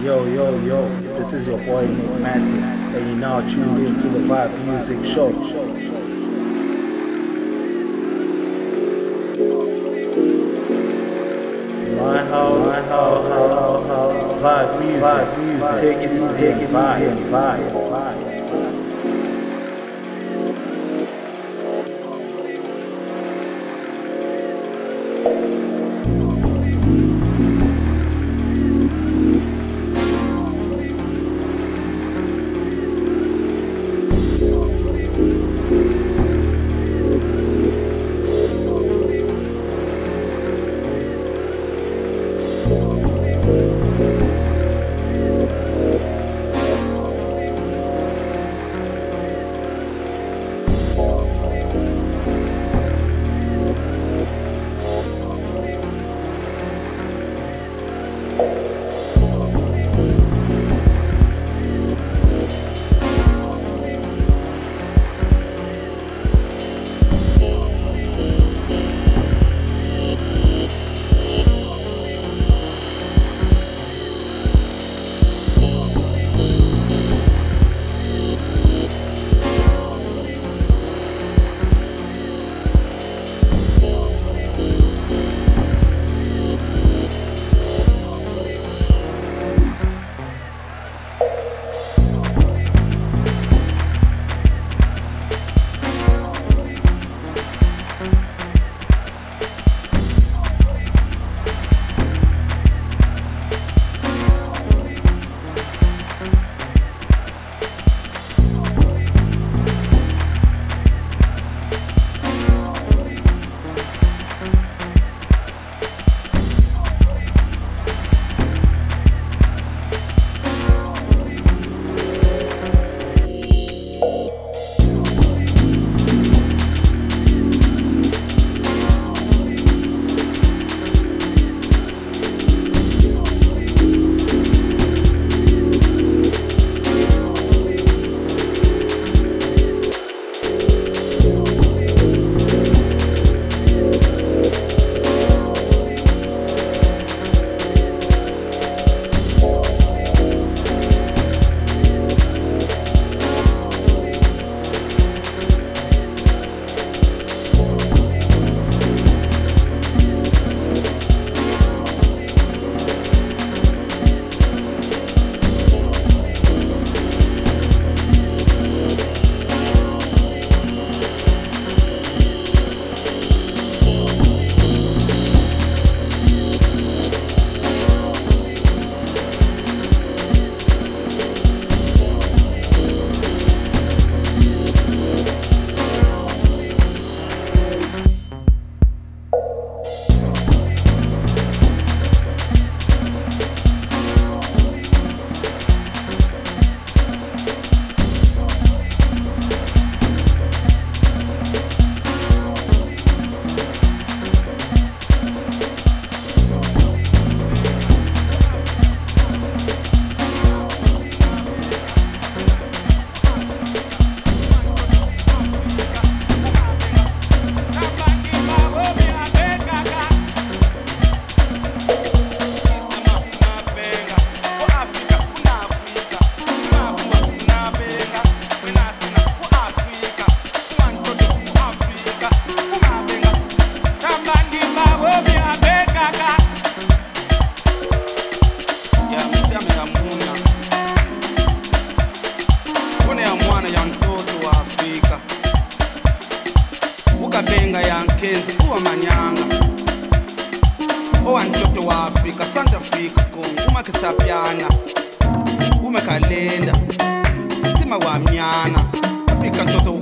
Yo, yo, yo, this is your boy Nick Matty, and you now tuned in to the Vibe Music Show. My house, my house, house, house, vibe music, vibe music, take it easy, take it vibe, vibe,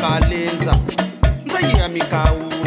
Nada ia me mikau.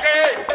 Vibe.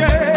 yeah.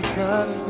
I gotta.